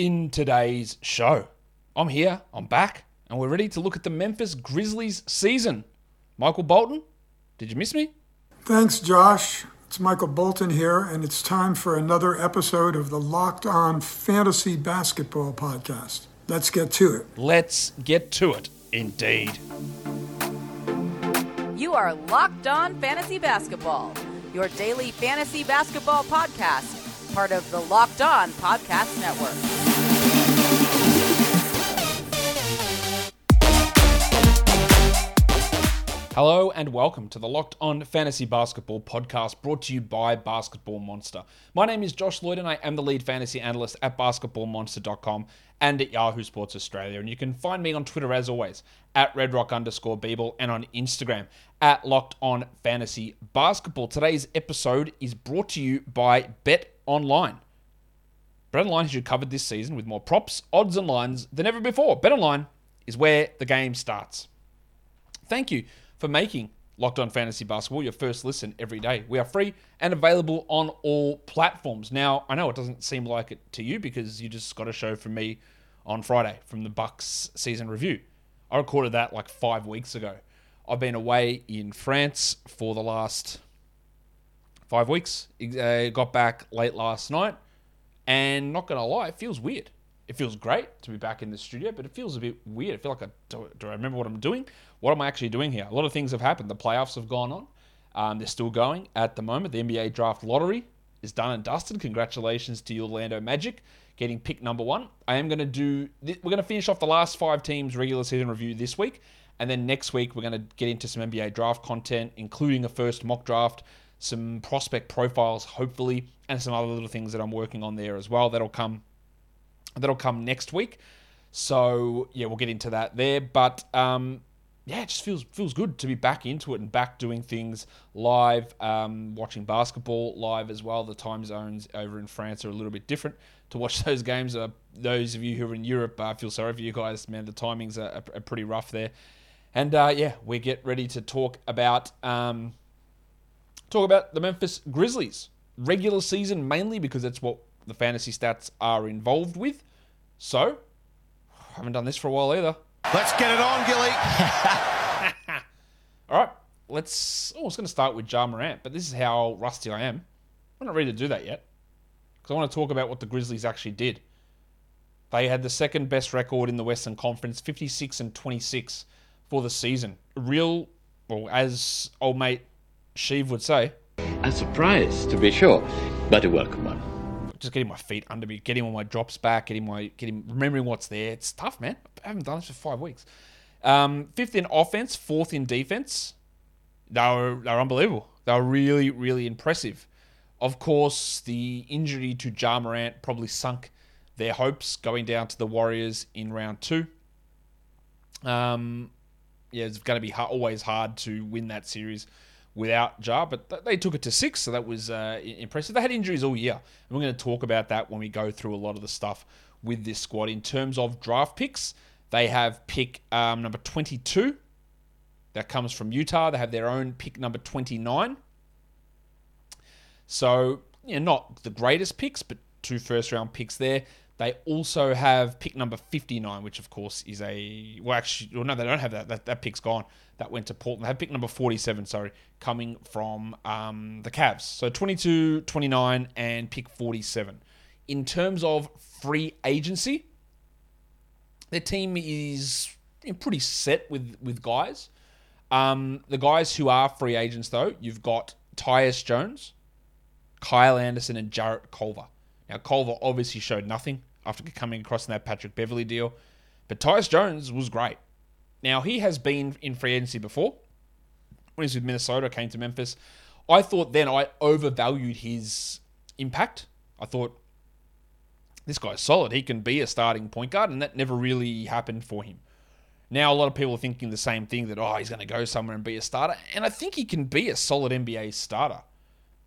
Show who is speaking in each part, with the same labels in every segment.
Speaker 1: in today's show. I'm here, I'm back, and we're ready to look at the Memphis Grizzlies season. Michael Bolton, did you miss me?
Speaker 2: Thanks, Josh. It's Michael Bolton here, and it's time for another episode of the Locked On Fantasy Basketball Podcast. Let's get to it.
Speaker 1: Let's get to it, indeed.
Speaker 3: You are Locked On Fantasy Basketball, your daily fantasy basketball podcast, part of the Locked On Podcast Network.
Speaker 1: Hello and welcome to the Locked On Fantasy Basketball podcast brought to you by Basketball Monster. My name is Josh Lloyd and I am the lead fantasy analyst at basketballmonster.com and at Yahoo Sports Australia. And you can find me on Twitter as always at redrock underscore Beeble and on Instagram at Locked On Fantasy Basketball. Today's episode is brought to you by Bet Online. Bet Online has you covered this season with more props, odds, and lines than ever before. Bet Online is where the game starts. Thank you for making Locked On Fantasy Basketball your first listen every day. We are free and available on all platforms. Now, I know it doesn't seem like it to you because you just got a show from me on Friday from the Bucks season review. I recorded that like five weeks ago. I've been away in France for the last five weeks. Uh, got back late last night, and not gonna lie, it feels weird. It feels great to be back in the studio, but it feels a bit weird. I feel like I do, do I remember what I'm doing? What am I actually doing here? A lot of things have happened. The playoffs have gone on. Um, they're still going at the moment. The NBA draft lottery is done and dusted. Congratulations to Orlando Magic getting pick number one. I am going to do. We're going to finish off the last five teams regular season review this week, and then next week we're going to get into some NBA draft content, including a first mock draft, some prospect profiles, hopefully, and some other little things that I'm working on there as well. That'll come That'll come next week. So yeah, we'll get into that there. But um, yeah, it just feels feels good to be back into it and back doing things live, um, watching basketball live as well. The time zones over in France are a little bit different to watch those games. Uh, those of you who are in Europe, I uh, feel sorry for you guys, man. The timings are, are pretty rough there. And uh, yeah, we get ready to talk about um, talk about the Memphis Grizzlies regular season mainly because that's what the fantasy stats are involved with. So, I haven't done this for a while either.
Speaker 4: Let's get it on, Gilly.
Speaker 1: All right, let's. Oh, I was going to start with Ja Morant, but this is how rusty I am. I'm not ready to do that yet because I want to talk about what the Grizzlies actually did. They had the second best record in the Western Conference, 56 and 26 for the season. A real, well, as old mate Sheev would say,
Speaker 5: a surprise to be sure, but a welcome one
Speaker 1: just getting my feet under me, getting all my drops back, getting my getting remembering what's there. It's tough, man. I haven't done this for five weeks. Um, fifth in offense, fourth in defense. They were they were unbelievable. They were really really impressive. Of course, the injury to Ja Morant probably sunk their hopes going down to the Warriors in round two. Um, yeah, it's going to be always hard to win that series without Ja, but they took it to six, so that was uh, impressive. They had injuries all year, and we're going to talk about that when we go through a lot of the stuff with this squad. In terms of draft picks, they have pick um, number 22. That comes from Utah. They have their own pick number 29. So, yeah, not the greatest picks, but two first round picks there. They also have pick number 59, which of course is a. Well, actually, well, no, they don't have that. That, that pick's gone that went to Portland. They have pick number 47, sorry, coming from um, the Cavs. So 22, 29, and pick 47. In terms of free agency, their team is pretty set with, with guys. Um, the guys who are free agents, though, you've got Tyus Jones, Kyle Anderson, and Jarrett Culver. Now, Culver obviously showed nothing after coming across in that Patrick Beverley deal, but Tyus Jones was great. Now, he has been in free agency before. When he was with Minnesota, came to Memphis. I thought then I overvalued his impact. I thought this guy's solid. He can be a starting point guard, and that never really happened for him. Now, a lot of people are thinking the same thing that, oh, he's going to go somewhere and be a starter. And I think he can be a solid NBA starter.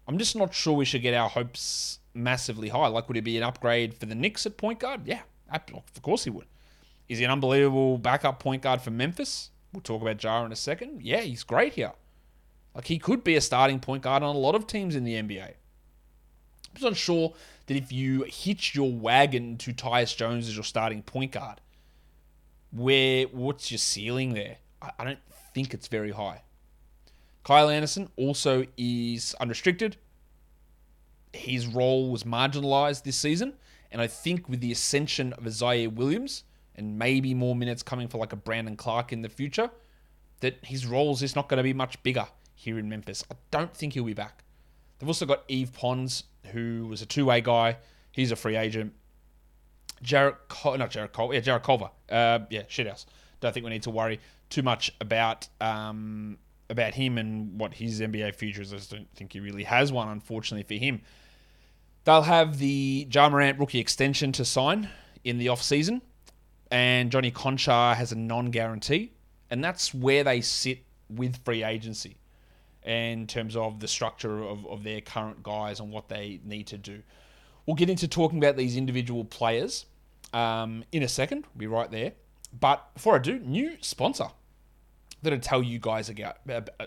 Speaker 1: I'm just not sure we should get our hopes massively high. Like, would he be an upgrade for the Knicks at point guard? Yeah, of course he would. Is he an unbelievable backup point guard for Memphis? We'll talk about Ja in a second. Yeah, he's great here. Like he could be a starting point guard on a lot of teams in the NBA. I'm just not sure that if you hitch your wagon to Tyus Jones as your starting point guard, where what's your ceiling there? I, I don't think it's very high. Kyle Anderson also is unrestricted. His role was marginalized this season, and I think with the ascension of Ziaire Williams and maybe more minutes coming for like a Brandon Clarke in the future, that his role is just not going to be much bigger here in Memphis. I don't think he'll be back. They've also got Yves Pons, who was a two-way guy. He's a free agent. Jarrett, Col- not Jarrett Cole, yeah, Jarrett Culver. Uh, yeah, shithouse. Don't think we need to worry too much about um, about him and what his NBA future is. I just don't think he really has one, unfortunately for him. They'll have the Ja Morant rookie extension to sign in the off season, and Johnny Konchar has a non-guarantee, and that's where they sit with free agency in terms of the structure of, of their current guys and what they need to do. We'll get into talking about these individual players um, in a second. We'll be right there. But before I do, new sponsor that I tell you guys about,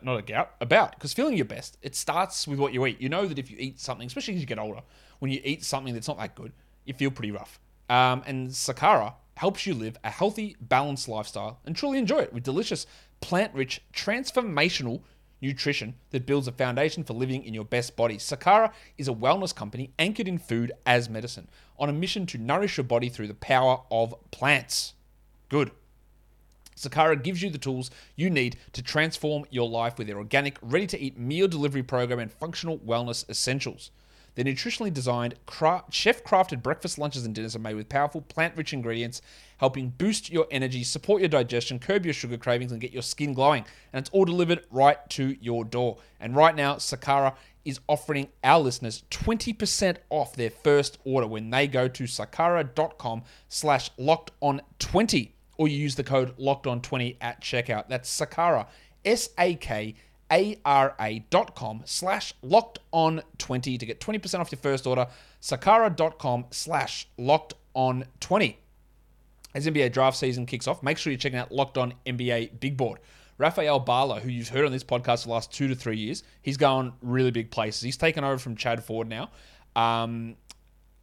Speaker 1: not about, about, because feeling your best, it starts with what you eat. You know that if you eat something, especially as you get older, when you eat something that's not that good, you feel pretty rough. Um, and Sakara helps you live a healthy, balanced lifestyle and truly enjoy it with delicious, plant rich, transformational nutrition that builds a foundation for living in your best body. Sakara is a wellness company anchored in food as medicine, on a mission to nourish your body through the power of plants. Good. Sakara gives you the tools you need to transform your life with their organic, ready to eat meal delivery program and functional wellness essentials. Their nutritionally designed, chef crafted breakfast, lunches, and dinners are made with powerful plant rich ingredients, helping boost your energy, support your digestion, curb your sugar cravings, and get your skin glowing. And it's all delivered right to your door. And right now, Sakara is offering our listeners 20% off their first order when they go to sakara.com slash locked on 20 or you use the code locked on 20 at checkout. That's Sakara, S A K ara.com slash locked on 20 to get 20% off your first order. Sakara.com slash locked on 20. As NBA draft season kicks off, make sure you're checking out Locked On NBA Big Board. Rafael Barlowe, who you've heard on this podcast for the last two to three years, he's going really big places. He's taken over from Chad Ford now um,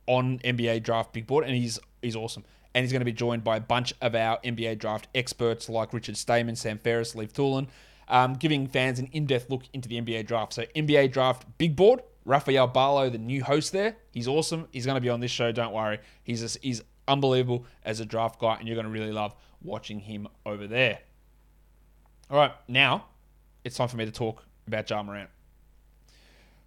Speaker 1: on NBA Draft Big Board, and he's he's awesome. And he's going to be joined by a bunch of our NBA draft experts like Richard Stayman, Sam Ferris, Leif Thulin, um, giving fans an in-depth look into the NBA draft. So NBA draft big board. Rafael Barlowe, the new host there, he's awesome. He's going to be on this show. Don't worry. He's a, he's unbelievable as a draft guy, and you're going to really love watching him over there. All right, now it's time for me to talk about Ja Morant.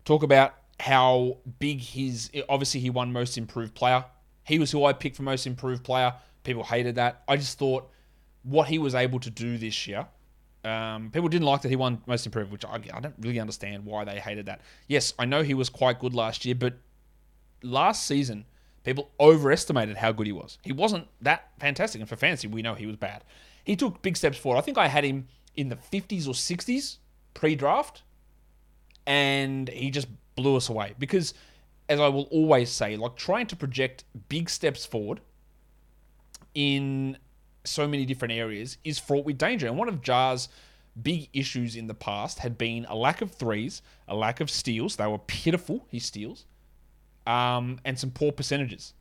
Speaker 1: Talk about how big his obviously he won most improved player. He was who I picked for most improved player. People hated that. I just thought what he was able to do this year um, people didn't like that he won most improved, which I, I don't really understand why they hated that. Yes, I know he was quite good last year, but last season people overestimated how good he was. He wasn't that fantastic, and for fantasy, we know he was bad. He took big steps forward. I think I had him in the 50s or 60s pre-draft, and he just blew us away because, as I will always say, like trying to project big steps forward in so many different areas is fraught with danger. And one of Ja's big issues in the past had been a lack of threes, a lack of steals. They were pitiful, his steals, um, and some poor percentages.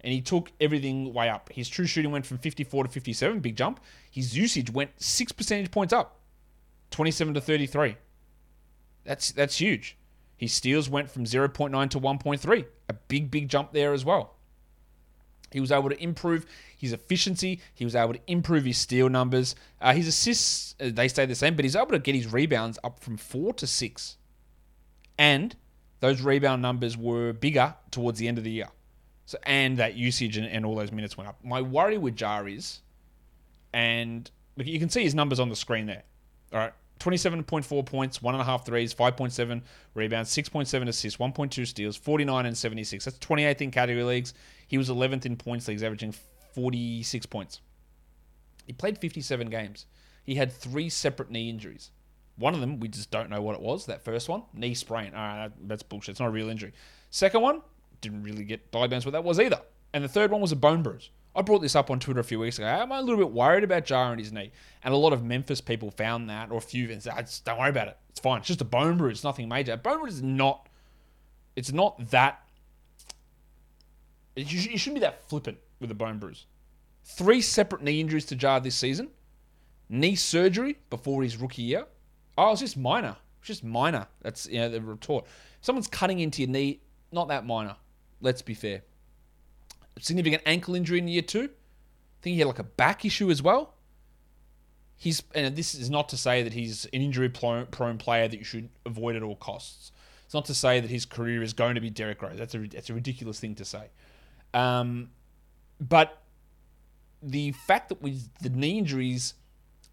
Speaker 1: And he took everything way up. His true shooting went from 54 to 57, big jump. His usage went six percentage points up, 27 to 33. That's that's huge. His steals went from 0.9 to 1.3, a big big jump there as well. He was able to improve his efficiency. He was able to improve his steal numbers. Uh, his assists, uh, they stay the same, but he's able to get his rebounds up from four to six. And those rebound numbers were bigger towards the end of the year. So And that usage and, and all those minutes went up. My worry with Ja is, and look, you can see his numbers on the screen there. All right. 27.4 points, 1.5 threes, 5.7 rebounds, 6.7 assists, 1.2 steals, 49 and 76. That's 28th in category leagues. He was 11th in points leagues, averaging 46 points. He played 57 games. He had three separate knee injuries. One of them, we just don't know what it was. That first one, knee sprain. All right, that's bullshit. It's not a real injury. Second one, didn't really get diagnosed what that was either. And the third one was a bone bruise. I brought this up on Twitter a few weeks ago. I'm a little bit worried about Ja and his knee. And a lot of Memphis people found that, or a few, and said, don't worry about it. It's fine. It's just a bone bruise. Nothing major. Bone bruise is not, it's not that you shouldn't be that flippant with a bone bruise. Three separate knee injuries to Ja this season. Knee surgery before his rookie year. Oh, it's just minor. It's just minor. That's you know the retort. Someone's cutting into your knee, not that minor. Let's be fair. Significant ankle injury in year two. I think he had like a back issue as well. He's and this is not to say that he's an injury prone player that you should avoid at all costs. It's not to say that his career is going to be Derrick Rose. That's a that's a ridiculous thing to say. Um, but the fact that with the knee injuries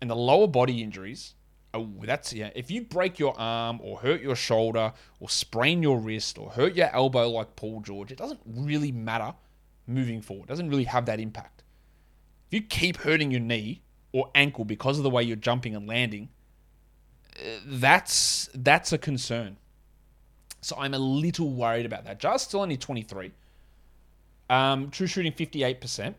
Speaker 1: and the lower body injuries, oh, that's yeah. If you break your arm or hurt your shoulder or sprain your wrist or hurt your elbow like Paul George, it doesn't really matter moving forward. Doesn't really have that impact. If you keep hurting your knee or ankle because of the way you're jumping and landing, uh, that's that's a concern. So I'm a little worried about that. Just still only 23. Um, true shooting 58%.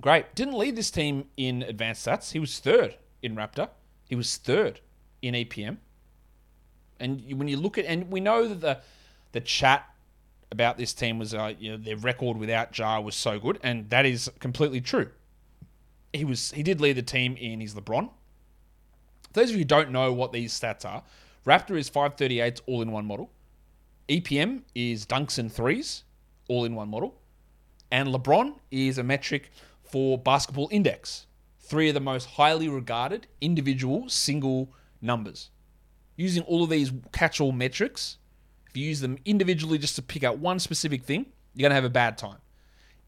Speaker 1: Great. Didn't lead this team in advanced stats. He was third in Raptor. He was third in EPM. And when you look at, and we know that the the chat about this team was, uh, you know, their record without Ja was so good, and that is completely true. He was, he did lead the team in his LeBron. For those of you who don't know what these stats are, Raptor is 538 all in one model. EPM is dunks and threes all in one model. And LeBron is a metric for basketball index. Three of the most highly regarded individual single numbers. Using all of these catch all metrics, if you use them individually just to pick out one specific thing, you're going to have a bad time.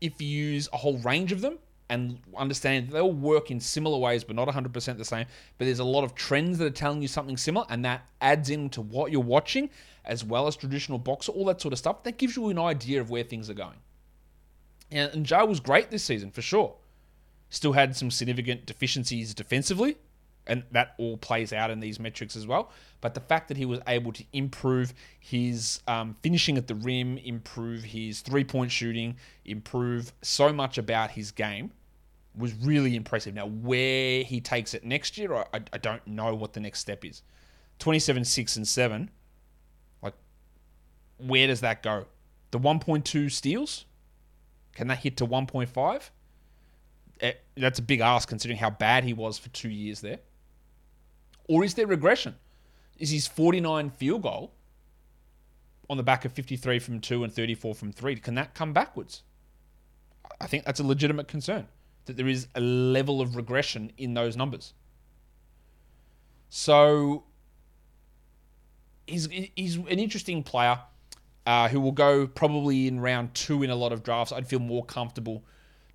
Speaker 1: If you use a whole range of them and understand they all work in similar ways but not 100% the same, but there's a lot of trends that are telling you something similar and that adds into what you're watching as well as traditional boxer, all that sort of stuff, that gives you an idea of where things are going. And, and was great this season for sure. Still had some significant deficiencies defensively, and that all plays out in these metrics as well. But the fact that he was able to improve his um, finishing at the rim, improve his three point shooting, improve so much about his game was really impressive. Now, where he takes it next year, I, I don't know what the next step is. 27, 6, and 7. Like, where does that go? The 1.2 steals? Can that hit to 1.5? Eh, that's a big ask considering how bad he was for two years there. Or is there regression? Is his 49 field goal on the back of 53 from 2 and 34 from 3, can that come backwards? I think that's a legitimate concern that there is a level of regression in those numbers. So he's he's an interesting player uh, who will go probably in round two in a lot of drafts. I'd feel more comfortable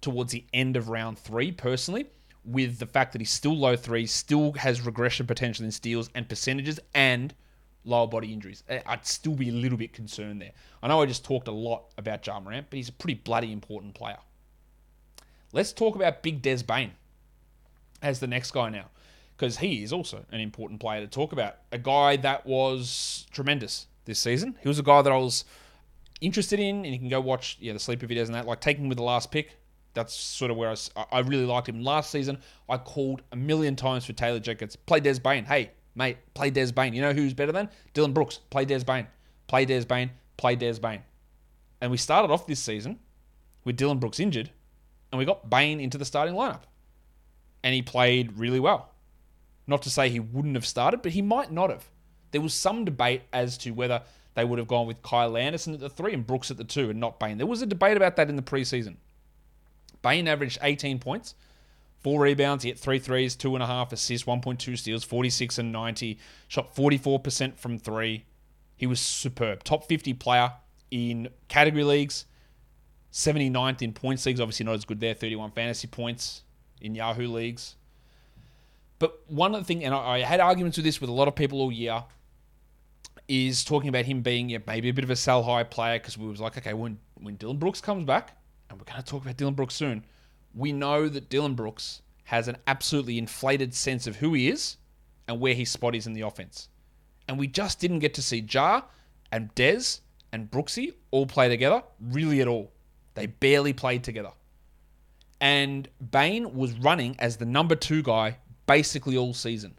Speaker 1: towards the end of round three personally with the fact that he's still low three, still has regression potential in steals and percentages and lower body injuries. I'd still be a little bit concerned there. I know I just talked a lot about Ja Morant, but he's a pretty bloody important player. Let's talk about Big Des Bane as the next guy now, because he is also an important player to talk about. A guy that was tremendous this season. He was a guy that I was interested in, and you can go watch yeah the sleeper videos and that. Like taking with the last pick, that's sort of where I, I really liked him. Last season, I called a million times for Taylor Jenkins. Play Des Bane. Hey, mate, play Des Bane. You know who's better than? Dillon Brooks. Play Des Bane. Play Des Bane. Play Des Bane. And we started off this season with Dillon Brooks injured, and we got Bane into the starting lineup. And he played really well. Not to say he wouldn't have started, but he might not have. There was some debate as to whether they would have gone with Kyle Anderson at the three and Brooks at the two and not Bane. There was a debate about that in the preseason. Bane averaged 18 points, four rebounds, he hit three threes, two and a half assists, 1.2 steals, 46 and 90, shot 44% from three. He was superb. Top 50 player in category leagues, 79th in points leagues, obviously not as good there, 31 fantasy points in Yahoo leagues. But one other thing, and I, had arguments with this with a lot of people all year, is talking about him being yeah, maybe a bit of a sell high player because we was like, okay, when when Dillon Brooks comes back, and we're going to talk about Dillon Brooks soon, we know that Dillon Brooks has an absolutely inflated sense of who he is and where his spot is in the offense. And we just didn't get to see Ja and Dez and Brooksy all play together really at all. They barely played together. And Bane was running as the number two guy basically all season.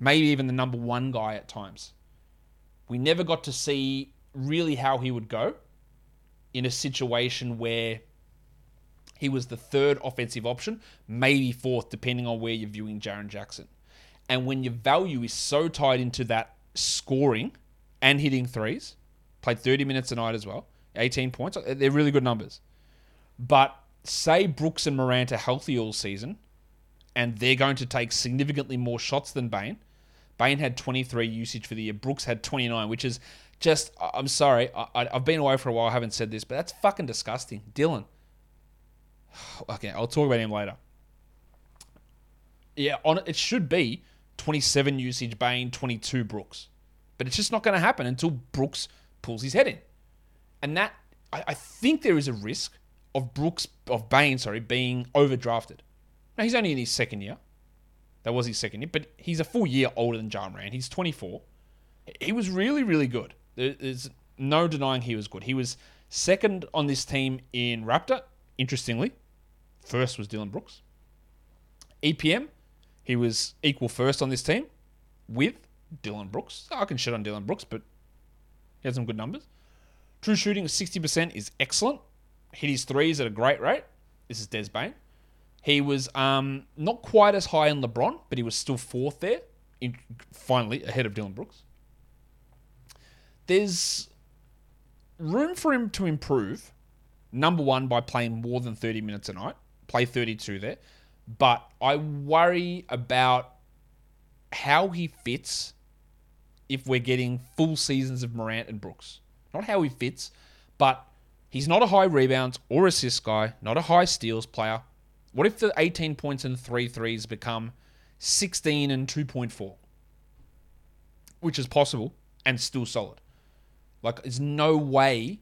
Speaker 1: Maybe even the number one guy at times. We never got to see really how he would go in a situation where he was the third offensive option, maybe fourth, depending on where you're viewing Jaren Jackson. And when your value is so tied into that scoring and hitting threes, played 30 minutes a night as well, 18 points, uh, they're really good numbers. But say Brooks and Morant are healthy all season, and they're going to take significantly more shots than Bane. Bane had 23 usage for the year. Brooks had 29, which is just, I'm sorry, I, have been away for a while, I haven't said this, but that's fucking disgusting. Dillon. Okay, I'll talk about him later. Yeah, on it should be 27 usage Bane, 22 Brooks. But it's just not going to happen until Brooks pulls his head in. And that, I, I think there is a risk of Brooks, of Bane, sorry, being overdrafted. Now, he's only in his second year. That was his second year, but he's a full year older than Ja Morant. He's 24. He was really, really good. There's no denying he was good. He was second on this team in Raptor, interestingly. First was Dillon Brooks. EPM, he was equal first on this team with Dillon Brooks. I can shit on Dillon Brooks, but he had some good numbers. True shooting of 60% is excellent. Hit his threes at a great rate. This is Des Bane. He was um, not quite as high on LeBron, but he was still fourth there, in, finally ahead of Dillon Brooks. There's room for him to improve. Number one, by playing more than 30 minutes a night, play 32 there. But I worry about how he fits if we're getting full seasons of Morant and Brooks. Not how he fits, but he's not a high rebounds or assist guy, not a high steals player. What if the 18 points and three threes become 16 and 2.4? Which is possible and still solid. Like, there's no way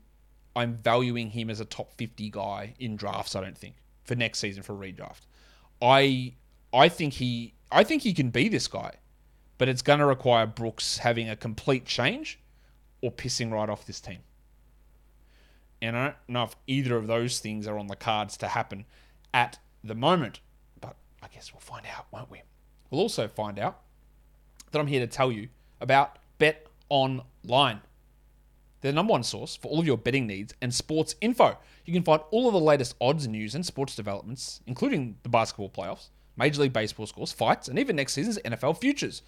Speaker 1: I'm valuing him as a top 50 guy in drafts, I don't think, for next season for redraft. I I think he I think he can be this guy, but it's to require Brooks having a complete change or pissing right off this team. And I don't know if either of those things are on the cards to happen at the moment, but I guess we'll find out, won't we? We'll also find out that I'm here to tell you about Bet Online. They're the number one source for all of your betting needs and sports info. You can find all of the latest odds, news, and sports developments, including the basketball playoffs, Major League Baseball scores, fights, and even next season's NFL futures.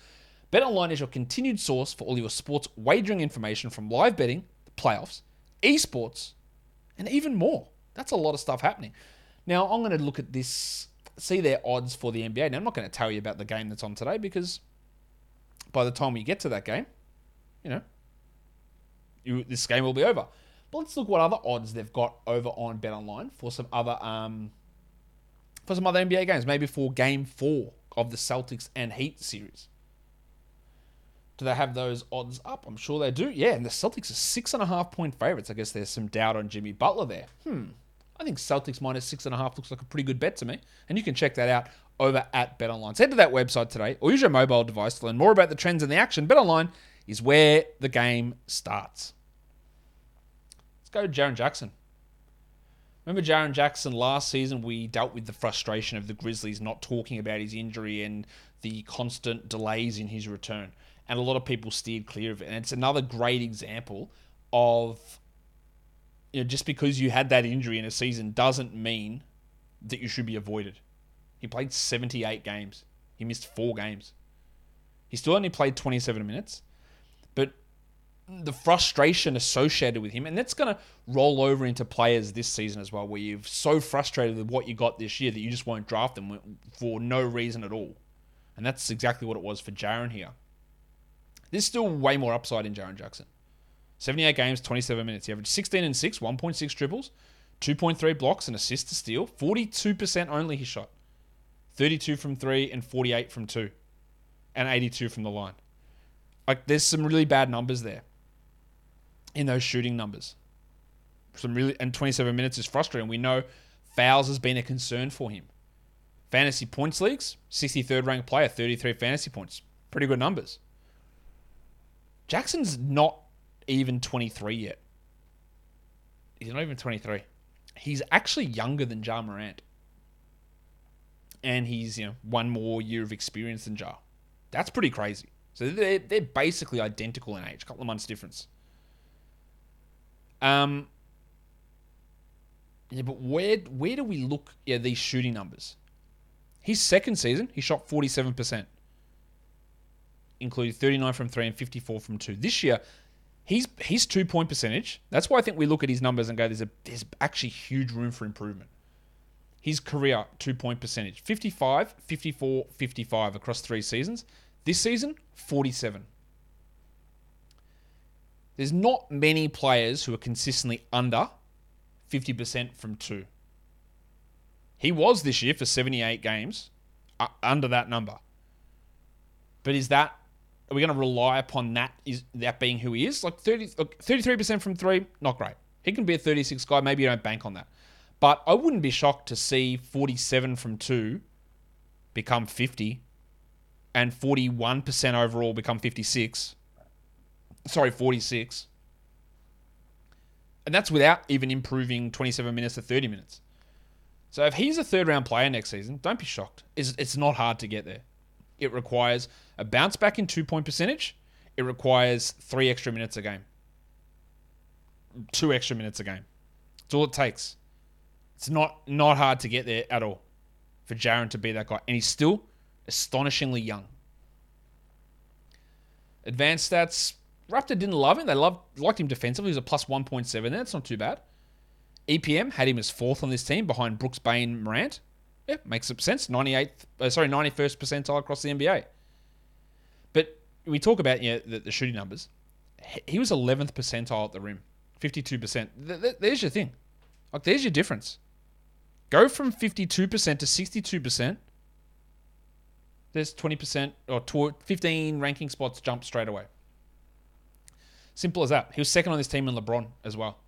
Speaker 1: BetOnline is your continued source for all your sports wagering information from live betting, the playoffs, esports, and even more. That's a lot of stuff happening. Now, I'm going to look at this, see their odds for the NBA. Now, I'm not going to tell you about the game that's on today because by the time we get to that game, you know, you, this game will be over. But let's look what other odds they've got over on BetOnline for some other um, for some other NBA games, maybe for Game Four of the Celtics and Heat series. Do they have those odds up? I'm sure they do. Yeah, and the Celtics are six and a half point favorites. I guess there's some doubt on Jimmy Butler there. Hmm. I think Celtics minus six and a half looks like a pretty good bet to me. And you can check that out over at BetOnline. So head to that website today or use your mobile device to learn more about the trends and the action. BetOnline is where the game starts Let's go to Jaren Jackson. Remember Jaren Jackson last season? We dealt with the frustration of the Grizzlies not talking about his injury and the constant delays in his return. And a lot of people steered clear of it. And it's another great example of you know, just because you had that injury in a season doesn't mean that you should be avoided. He played 78 games. He missed four games. He still only played 27 minutes, the frustration associated with him, and that's going to roll over into players this season as well, where you're so frustrated with what you got this year that you just won't draft them for no reason at all. And that's exactly what it was for Jaren here. There's still way more upside in Jaren Jackson. 78 games, 27 minutes. He averaged 16 and 6, 1.6 triples, 2.3 blocks, and assist to steal. 42% only he shot. 32 from 3 and 48 from 2. And 82 from the line. Like, there's some really bad numbers there in those shooting numbers. Some really and 27 minutes is frustrating. We know fouls has been a concern for him. Fantasy points leagues, 63rd ranked player, 33 fantasy points. Pretty good numbers. Jackson's not even 23 yet. He's not even 23. He's actually younger than Ja Morant. And he's, you know, one more year of experience than Ja. That's pretty crazy. So they're, they're basically identical in age, a couple of months difference. Um, Yeah, but where where do we look at these shooting numbers? His second season, he shot 47%, including 39 from three and 54 from two. This year, he's his two point percentage. That's why I think we look at his numbers and go, there's a there's actually huge room for improvement. His career two point percentage 55, 54, 55 across three seasons. This season, 47. There's not many players who are consistently under 50% from two. He was this year for 78 games uh, under that number. But is that are we going to rely upon that is that being who he is? Like 30 33% from 3, not great. He can be a 36 guy, maybe you don't bank on that. But I wouldn't be shocked to see 47 from 2 become 50 and 41% overall become 56. Sorry, 46. And that's without even improving 27 minutes to 30 minutes. So if he's a third round player next season, don't be shocked. It's, it's not hard to get there. It requires a bounce back in two point percentage. It requires three extra minutes a game, two extra minutes a game. That's all it takes. It's not not hard to get there at all for Jaren to be that guy, and he's still astonishingly young. Advanced stats. Raptor didn't love him. They loved liked him defensively. He was a plus 1.7 there. That's not too bad. EPM had him as fourth on this team behind Brooks, Bane, Morant. Yeah, makes sense. 98th, uh, sorry, 91st percentile across the NBA. But we talk about you know, the, the shooting numbers. He was 11th percentile at the rim, 52%. Th- th- there's your thing. Like, there's your difference. Go from 52% to 62%. There's 20% or 15 ranking spots jump straight away. Simple as that. He was second on this team in LeBron as well,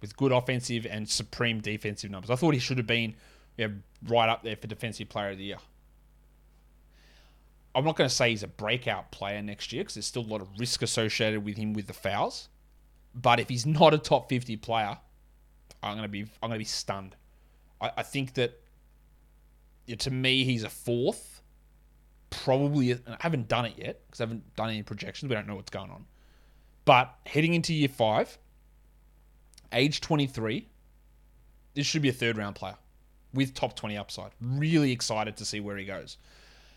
Speaker 1: with good offensive and supreme defensive numbers. I thought he should have been you know, right up there for Defensive Player of the Year. I'm not going to say he's a breakout player next year because there's still a lot of risk associated with him with the fouls. But if he's not a top 50 player, I'm going to be I'm going to be stunned. I, I think that yeah, to me he's a fourth, probably. I haven't done it yet because I haven't done any projections. We don't know what's going on. But heading into year five, age 23, this should be a third round player with top 20 upside. Really excited to see where he goes.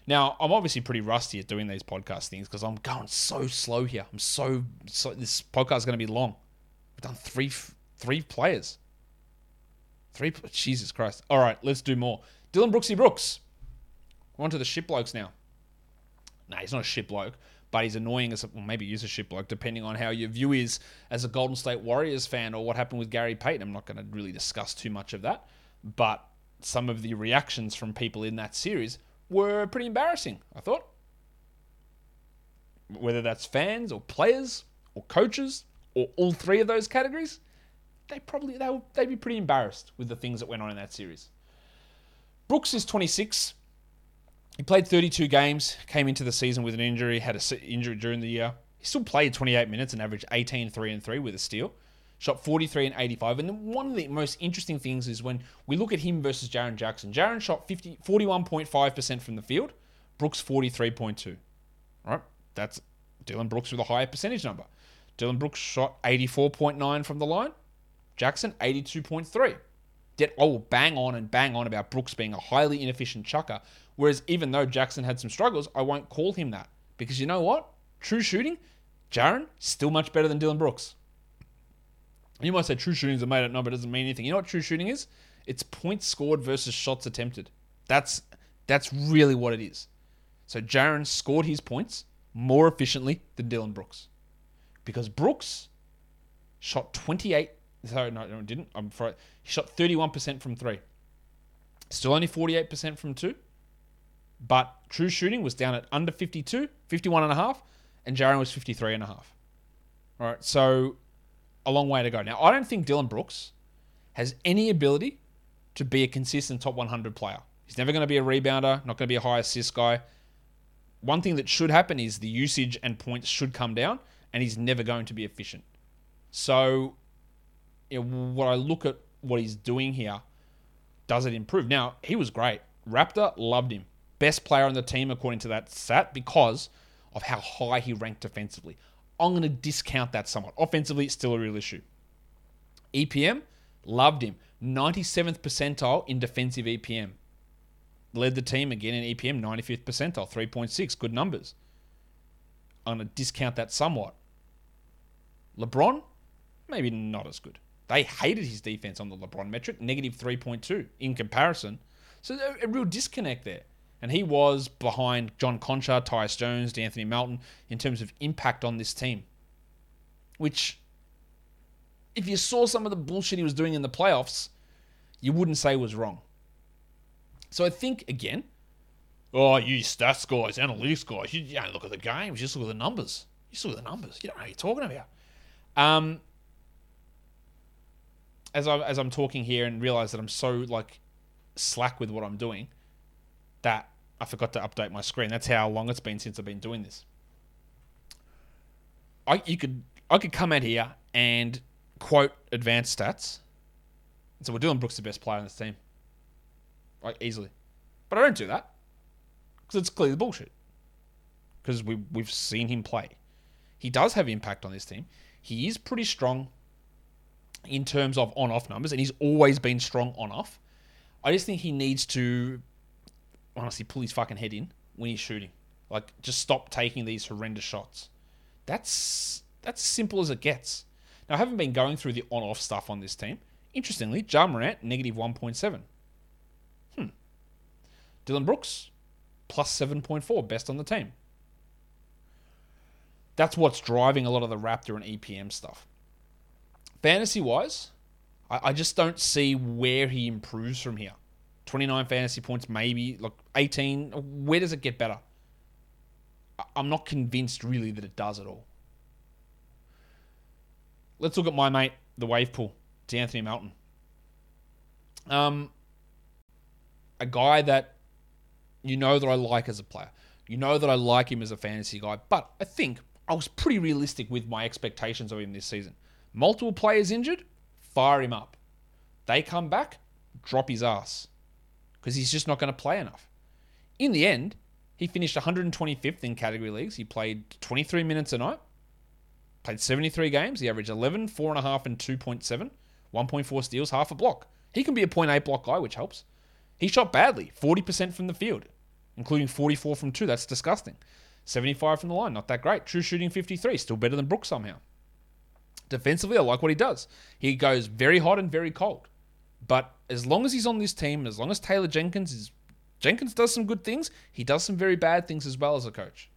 Speaker 1: Now, I'm obviously pretty rusty at doing these podcast things because I'm going so slow here. I'm so, so this podcast is going to be long. We've done three three players. Three Jesus Christ. All right, let's do more. Dillon Brooksy Brooks. We're on to the ship blokes now. Nah, he's not a ship bloke, but he's annoying as a, well, maybe he's a ship bloke, depending on how your view is as a Golden State Warriors fan or what happened with Gary Payton. I'm not going to really discuss too much of that, but some of the reactions from people in that series were pretty embarrassing, I thought. Whether that's fans or players or coaches or all three of those categories, they probably they they'd be pretty embarrassed with the things that went on in that series. Brooks is 26. He played 32 games, came into the season with an injury, had an injury during the year. He still played 28 minutes and averaged 18, 3 and 3 with a steal. Shot 43 and 85. And one of the most interesting things is when we look at him versus Jaren Jackson. Jaren shot 50, 41.5% from the field, Brooks 43.2. Right? That's Dillon Brooks with a higher percentage number. Dillon Brooks shot 84.9 from the line, Jackson 82.3. Yet will bang on and bang on about Brooks being a highly inefficient chucker. Whereas even though Jackson had some struggles, I won't call him that. Because you know what? True shooting, Jaren, still much better than Dillon Brooks. You might say true shooting is a made up number, it doesn't mean anything. You know what true shooting is? It's points scored versus shots attempted. That's that's really what it is. So Jaren scored his points more efficiently than Dillon Brooks. Because Brooks shot 28 sorry, no, no, didn't. I'm sorry. He shot 31% from three. Still only 48% from two. But true shooting was down at under 52, 51 and a half, and Jaren was 53 and a half. All right, so a long way to go. Now, I don't think Dillon Brooks has any ability to be a consistent top 100 player. He's never going to be a rebounder, not going to be a high assist guy. One thing that should happen is the usage and points should come down, and he's never going to be efficient. So, you know, when I look at what he's doing here, does it improve? Now, he was great. Raptor loved him. Best player on the team according to that stat because of how high he ranked defensively. I'm going to discount that somewhat. Offensively, it's still a real issue. EPM, loved him. 97th percentile in defensive EPM. Led the team again in EPM, 95th percentile, 3.6. Good numbers. I'm going to discount that somewhat. LeBron, maybe not as good. They hated his defense on the LeBron metric, negative 3.2 in comparison. So a, a real disconnect there. And he was behind John Konchar, Tyus Jones, D'Anthony Melton in terms of impact on this team. Which, if you saw some of the bullshit he was doing in the playoffs, you wouldn't say was wrong. So I think, again, oh, you stats guys, analytics guys, you, don't look at the games, you just look at the numbers. You just look at the numbers. You don't know what you're talking about. Um, as I as I'm talking here and realize that I'm so like slack with what I'm doing, that I forgot to update my screen. That's how long it's been since I've been doing this. I you could I could come out here and quote advanced stats. So we're Dillon Brooks the best player on this team, like easily, but I don't do that because it's clearly bullshit. Because we we've seen him play. He does have impact on this team. He is pretty strong in terms of on off numbers, and he's always been strong on off. I just think he needs to honestly pull his fucking head in when he's shooting. Like, just stop taking these horrendous shots. That's that's simple as it gets. Now, I haven't been going through the on off stuff on this team. Interestingly, Ja Morant, negative 1.7. Hmm. Dillon Brooks, plus 7.4, best on the team. That's what's driving a lot of the Raptor and EPM stuff. Fantasy wise, I, I just don't see where he improves from here. 29 fantasy points, maybe. Look, 18. Where does it get better? I'm not convinced really that it does at all. Let's look at my mate, the wave pool, D'Anthony Melton. Um, a guy that you know that I like as a player. You know that I like him as a fantasy guy, but I think I was pretty realistic with my expectations of him this season. Multiple players injured, fire him up. They come back, drop his ass because he's just not going to play enough. In the end, he finished 125th in category leagues. He played 23 minutes a night, played 73 games. He averaged 11, 4.5, and 2.7, 1.4 steals, half a block. He can be a 0.8 block guy, which helps. He shot badly, 40% from the field, including 44 from two. That's disgusting. 75 from the line, not that great. True shooting 53, still better than Brooks somehow. Defensively, I like what he does. He goes very hot and very cold. But as long as he's on this team, as long as Taylor Jenkins is Jenkins does some good things, he does some very bad things as well as a coach.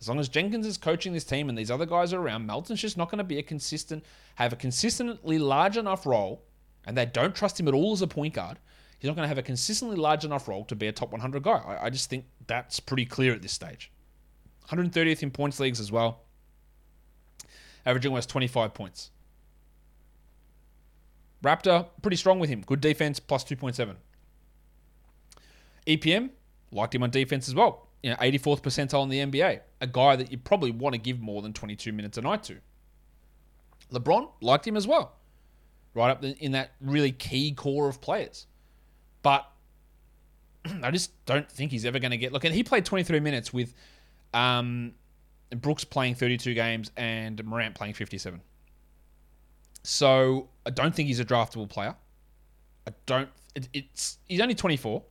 Speaker 1: As long as Jenkins is coaching this team and these other guys are around, Melton's just not going to be a consistent, have a consistently large enough role, and they don't trust him at all as a point guard. He's not going to have a consistently large enough role to be a top 100 guy. I, I just think that's pretty clear at this stage. 130th in points leagues as well, averaging almost 25 points. Raptor, pretty strong with him. Good defense, plus 2.7. EPM, liked him on defense as well. You know, 84th percentile in the NBA. A guy that you probably want to give more than 22 minutes a night to. LeBron, liked him as well. Right up in that really key core of players. But I just don't think he's ever going to get. Look, and he played 23 minutes with um, Brooks playing 32 games and Morant playing 57. So I don't think he's a draftable player. I don't. It, it's he's only 24.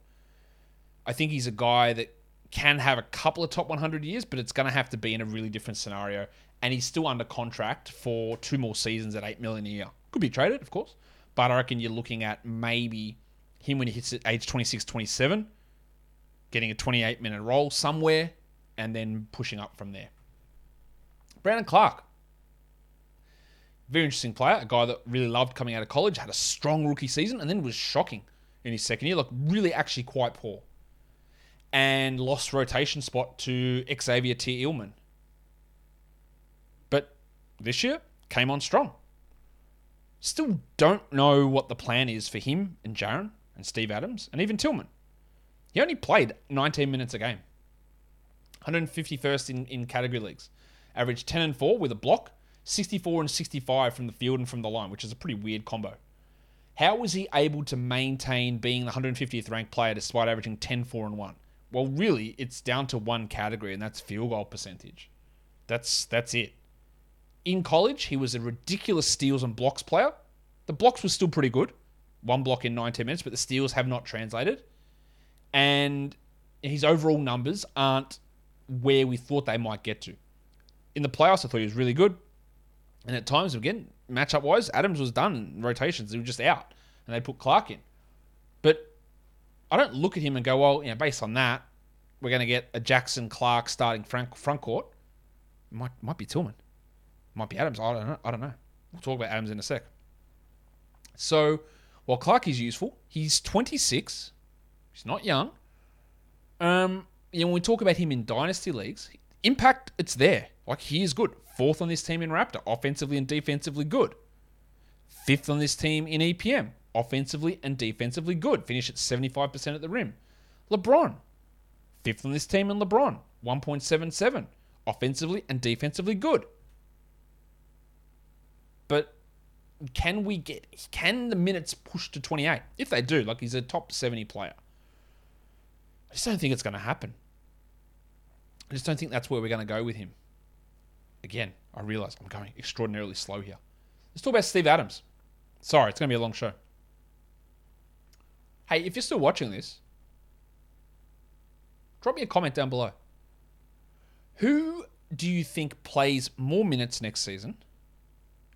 Speaker 1: I think he's a guy that can have a couple of top 100 years, but it's going to have to be in a really different scenario. And he's still under contract for two more seasons at eight million a year. Could be traded, of course, but I reckon you're looking at maybe him when he hits age 26, 27, getting a 28 minute role somewhere, and then pushing up from there. Brandon Clarke, very interesting player, a guy that really loved coming out of college, had a strong rookie season, and then was shocking in his second year. Look, really actually quite poor. And lost rotation spot to Xavier T. But this year, came on strong. Still don't know what the plan is for him and Jaren and Steve Adams and even Tillman. He only played 19 minutes a game. 151st in, in category leagues. Averaged 10 and 4 with a block 64 and 65 from the field and from the line, which is a pretty weird combo. How was he able to maintain being the 150th ranked player despite averaging 10, 4, and 1? Well, really, it's down to one category, and that's field goal percentage. That's that's it. In college, he was a ridiculous steals and blocks player. The blocks were still pretty good, one block in 19 minutes, but the steals have not translated. And his overall numbers aren't where we thought they might get to. In the playoffs, I thought he was really good. And at times, again, matchup wise, Adams was done rotations. He was just out. And they put Clarke in. I don't look at him and go, well, you know, based on that, we're going to get a Jackson Clarke starting front, front court. Might might be Tillman, might be Adams. I don't know. I don't know. We'll talk about Adams in a sec. So while Clarke is useful, he's 26. He's not young. Um, you know, when we talk about him in dynasty leagues, impact it's there. Like he is good. Fourth on this team in Raptor, offensively and defensively good. Fifth on this team in EPM, offensively and defensively good. Finish at 75% at the rim. LeBron, fifth on this team in LeBron, 1.77, offensively and defensively good. But can we get can the minutes push to 28? If they do, like he's a top 70 player. I just don't think it's going to happen. I just don't think that's where we're going to go with him. Again, I realize I'm going extraordinarily slow here. Let's talk about Steve Adams. Sorry, it's going to be a long show. Hey, if you're still watching this, drop me a comment down below. Who do you think plays more minutes next season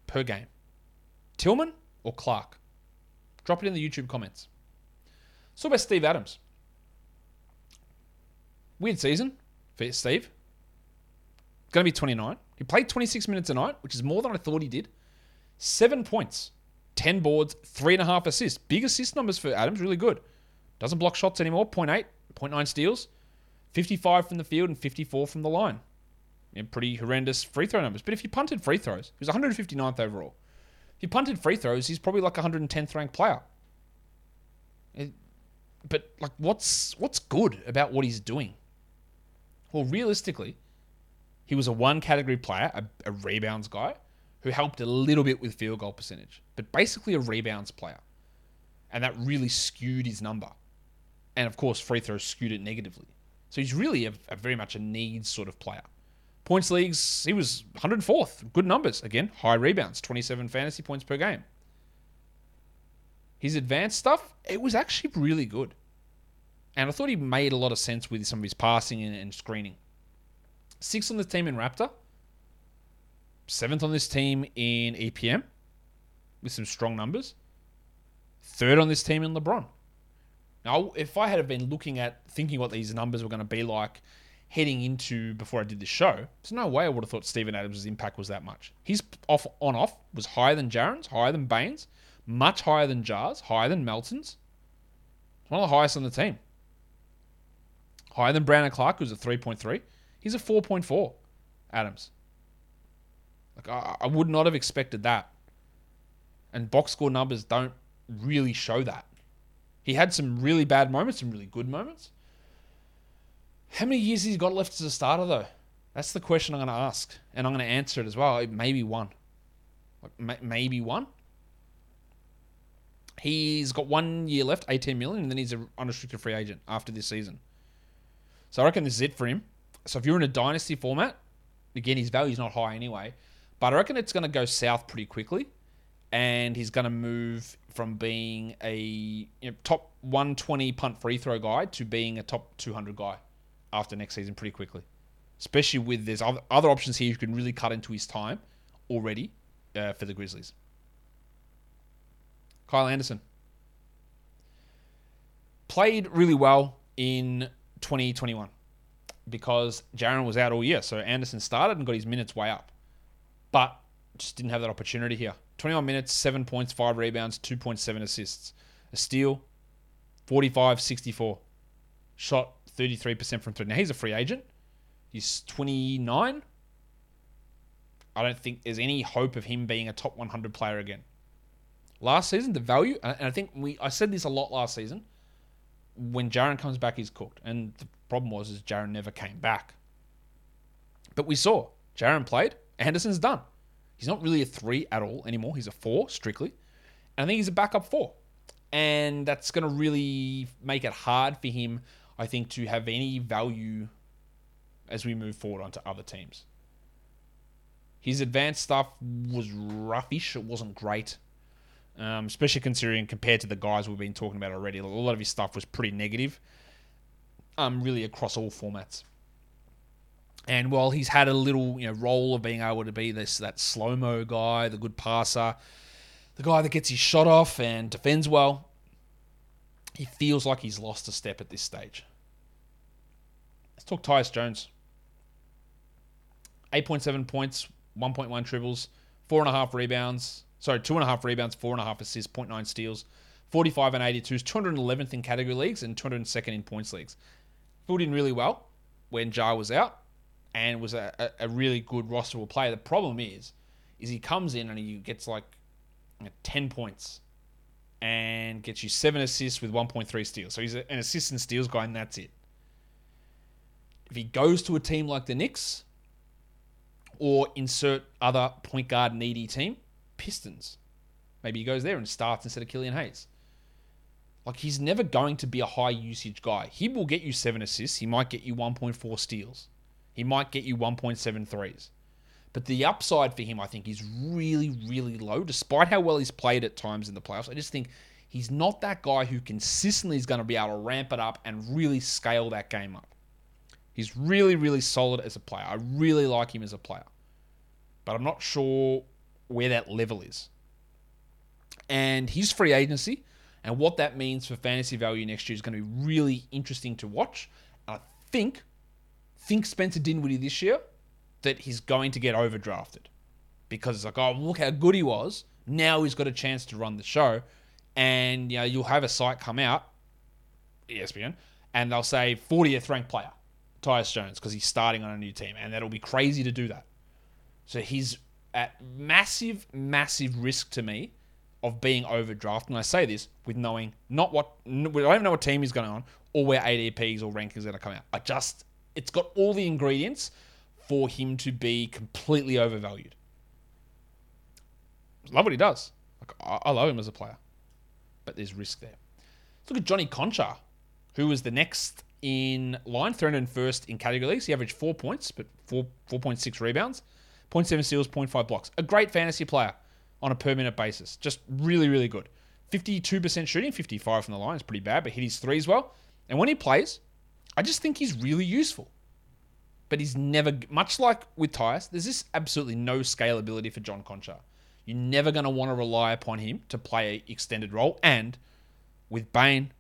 Speaker 1: per game? Tillman or Clarke? Drop it in the YouTube comments. So about Steve Adams. Weird season for Steve. Going to be 29. He played 26 minutes a night, which is more than I thought he did. Seven points, 10 boards, three and a half assists. Big assist numbers for Adams, really good. Doesn't block shots anymore. 0.8, 0.9 steals, 55 from the field and 54 from the line. Pretty horrendous free throw numbers. But if you punted free throws, he was 159th overall. If you punted free throws, he's probably like 110th ranked player. It, but like, what's what's good about what he's doing? Well, realistically, he was a one category player, a, a rebounds guy, who helped a little bit with field goal percentage, but basically a rebounds player. And that really skewed his number. And of course, free throws skewed it negatively. So he's really a, a very much a needs sort of player. Points leagues, he was 104th. Good numbers. Again, high rebounds, 27 fantasy points per game. His advanced stuff, it was actually really good. And I thought he made a lot of sense with some of his passing and, and screening. Six on the team in Raptor. Seventh on this team in EPM with some strong numbers. Third on this team in LeBron. Now, if I had been looking at thinking what these numbers were going to be like heading into before I did this show, there's no way I would have thought Steven Adams' impact was that much. His off on off was higher than Jaren's, higher than Bane's, much higher than Ja's, higher than Melton's. It's One of the highest on the team. Higher than Brandon Clarke, who's a 3.3. He's a 4.4, Adams. Like I, I would not have expected that. And box score numbers don't really show that. He had some really bad moments, some really good moments. How many years he's he got left as a starter, though? That's the question I'm going to ask, and I'm going to answer it as well. Maybe one, like maybe one. He's got one year left, 18 million, and then he's an unrestricted free agent after this season. So I reckon this is it for him. So if you're in a dynasty format, again, his value's not high anyway, but I reckon it's going to go south pretty quickly, and he's going to move from being a you know, top 120 punt free throw guy to being a top 200 guy after next season pretty quickly. Especially with there's other options here who can really cut into his time already uh, for the Grizzlies. Kyle Anderson played really well in 2021 because Jaren was out all year. So Anderson started and got his minutes way up, but just didn't have that opportunity here. 21 minutes, 7 points, 5 rebounds, 2.7 assists. A steal, 45 64. Shot 33% from three. Now he's a free agent. He's 29. I don't think there's any hope of him being a top 100 player again. Last season, the value, and I think we I said this a lot last season. When Jaren comes back, he's cooked. And the problem was is Jaren never came back. But we saw Jaren played. Anderson's done. He's not really a three at all anymore. He's a four strictly. And I think he's a backup four. And that's going to really make it hard for him, I think, to have any value as we move forward onto other teams. His advanced stuff was roughish. It wasn't great. um, especially considering compared to the guys we've been talking about already. A lot of his stuff was pretty negative, um, really across all formats. And while he's had a little you know role of being able to be this that slow mo guy, the good passer, the guy that gets his shot off and defends well, he feels like he's lost a step at this stage. Let's talk Tyus Jones. 8.7 points, 1.1 triples, 4.5 rebounds. Sorry, 2.5 rebounds, 4.5 assists, 0.9 steals, 45 and 82s, 211th in category leagues and 202nd in points leagues. Filled in really well when Ja was out and was a, a, a really good rosterable player. The problem is, is he comes in and he gets like 10 points and gets you seven assists with 1.3 steals. So he's an assist and steals guy, and that's it. If he goes to a team like the Knicks or insert other point guard needy team, Pistons, maybe he goes there and starts instead of Killian Hayes. Like he's never going to be a high usage guy. He will get you seven assists. He might get you 1.4 steals. He might get you 1.7 threes. But the upside for him, I think, is really, really low, despite how well he's played at times in the playoffs. I just think he's not that guy who consistently is going to be able to ramp it up and really scale that game up. He's really, really solid as a player. I really like him as a player. But I'm not sure where that level is. And his free agency and what that means for fantasy value next year is going to be really interesting to watch. I think, think Spencer Dinwiddie this year that he's going to get overdrafted because it's like, oh, look how good he was. Now he's got a chance to run the show, and you know you'll have a site come out, ESPN, and they'll say 40th ranked player, Tyus Jones, because he's starting on a new team, and that'll be crazy to do that. So he's at massive, massive risk to me of being overdrafted. And I say this with knowing not what I don't even know what team he's going on or where ADPs or rankings are going to come out. I just it's got all the ingredients for him to be completely overvalued. Love what he does. Like, I love him as a player, but there's risk there. Let's look at Johnny Konchar, who was the next in line, 301st in category leagues. He averaged four points, but four 4.6 rebounds, 0.7 steals, 0.5 blocks. A great fantasy player on a per minute basis. Just really, really good. 52% shooting, 55 from the line is pretty bad, but hit his threes well. And when he plays, I just think he's really useful but he's never, much like with Tyus, there's just absolutely no scalability for John Konchar. You're never going to want to rely upon him to play an extended role. And with Bane,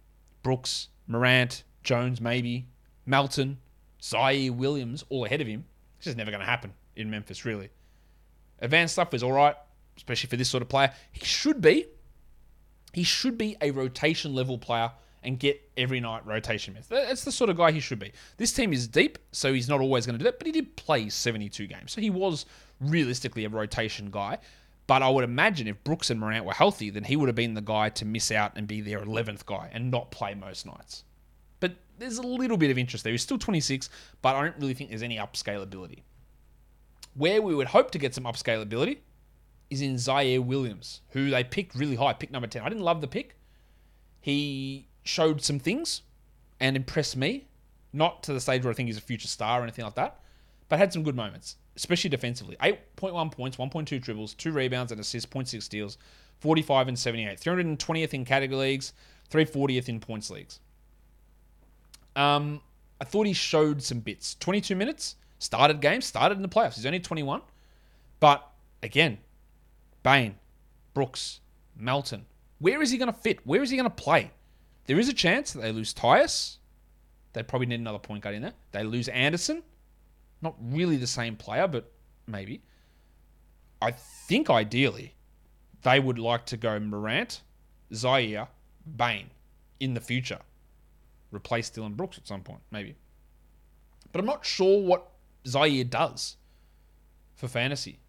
Speaker 1: Brooks, Morant, Jones, maybe, Melton, Ziaire Williams all ahead of him, it's just never going to happen in Memphis, really. Advanced stuff is all right, especially for this sort of player. He should be, he should be a rotation level player and get every night rotation minutes. That's the sort of guy he should be. This team is deep, so he's not always going to do that, but he did play 72 games. So he was realistically a rotation guy. But I would imagine if Brooks and Morant were healthy, then he would have been the guy to miss out and be their 11th guy and not play most nights. But there's a little bit of interest there. He's still 26, but I don't really think there's any upscalability. Where we would hope to get some upscalability is in Ziaire Williams, who they picked really high, pick number 10. I didn't love the pick. He showed some things and impressed me. Not to the stage where I think he's a future star or anything like that, but had some good moments, especially defensively. 8.1 points, 1.2 dribbles, 2 rebounds and assists, 0.6 steals, 45 and 78. 320th in category leagues, 340th in points leagues. Um, I thought he showed some bits. 22 minutes, started games, started in the playoffs. He's only 21. But again, Bane, Brooks, Melton. Where is he going to fit? Where is he going to play? There is a chance that they lose Tyus. They probably need another point guard in there. They lose Anderson. Not really the same player, but maybe. I think ideally they would like to go Morant, Ziaire, Bane in the future. Replace Dillon Brooks at some point, maybe. But I'm not sure what Ziaire does for fantasy.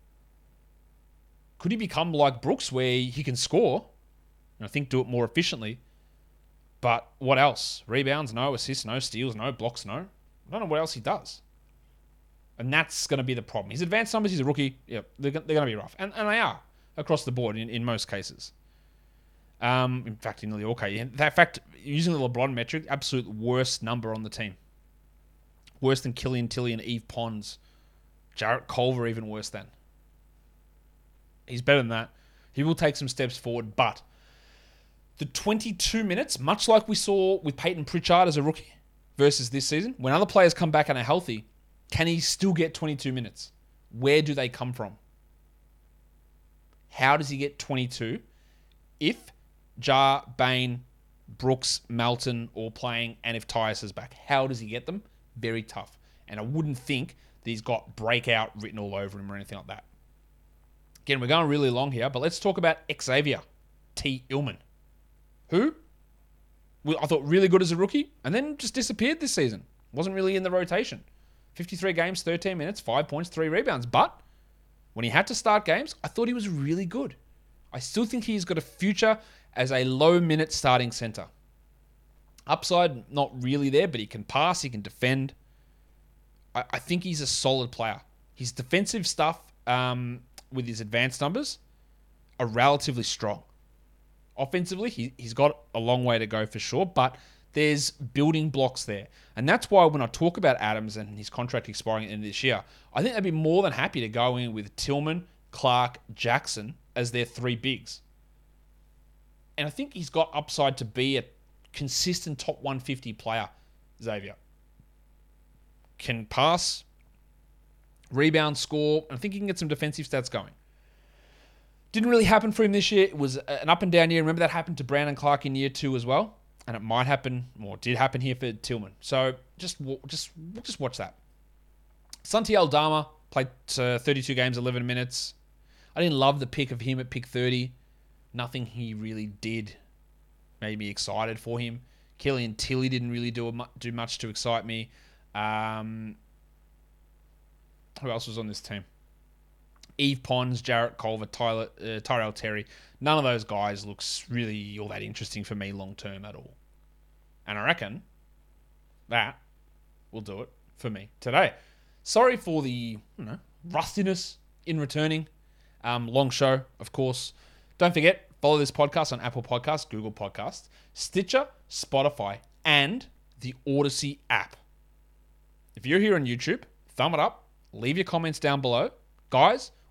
Speaker 1: Could he become like Brooks where he can score and I think do it more efficiently but what else? Rebounds, no. Assists, no. Steals, no. Blocks, no. I don't know what else he does. And that's going to be the problem. His advanced numbers, he's a rookie. Yeah, they're, they're going to be rough. And, and they are across the board in, in most cases. Um, in fact, in nearly all cases. In fact, using the LeBron metric, absolute worst number on the team. Worse than Killian Tillie and Yves Pons. Jarrett Culver, even worse than. He's better than that. He will take some steps forward, but the 22 minutes, much like we saw with Peyton Pritchard as a rookie versus this season, when other players come back and are healthy, can he still get 22 minutes? Where do they come from? How does he get 22 if Ja, Bane, Brooks, Melton all playing, and if Tyus is back? How does he get them? Very tough. And I wouldn't think that he's got breakout written all over him or anything like that. Again, we're going really long here, but let's talk about Xavier Tillman, who I thought really good as a rookie and then just disappeared this season. Wasn't really in the rotation. 53 games, 13 minutes, 5 points, 3 rebounds. But when he had to start games, I thought he was really good. I still think he's got a future as a low minute starting center. Upside, not really there, but he can pass, he can defend. I, I think he's a solid player. His defensive stuff um, with his advanced numbers are relatively strong. Offensively, he, he's got a long way to go for sure, but there's building blocks there. And that's why when I talk about Adams and his contract expiring at the end of this year, I think they'd be more than happy to go in with Tillman, Clarke, Jackson as their three bigs. And I think he's got upside to be a consistent top 150 player, Xavier. Can pass, rebound, score. I think he can get some defensive stats going. Didn't really happen for him this year. It was an up and down year. Remember that happened to Brandon Clarke in year two as well, and it might happen, or did happen here for Tillman. So just just just watch that. Santi Aldama played uh, 32 games, 11 minutes. I didn't love the pick of him at pick 30. Nothing he really did made me excited for him. Killian Tillie didn't really do a, do much to excite me. Um, who else was on this team? Yves Pons, Jarrett Culver, Tyler, uh, Tyrell Terry. None of those guys looks really all that interesting for me long term at all. And I reckon that will do it for me today. Sorry for the you know, rustiness in returning. Um, long show, of course. Don't forget, follow this podcast on Apple Podcasts, Google Podcasts, Stitcher, Spotify, and the Odyssey app. If you're here on YouTube, thumb it up, leave your comments down below. Guys,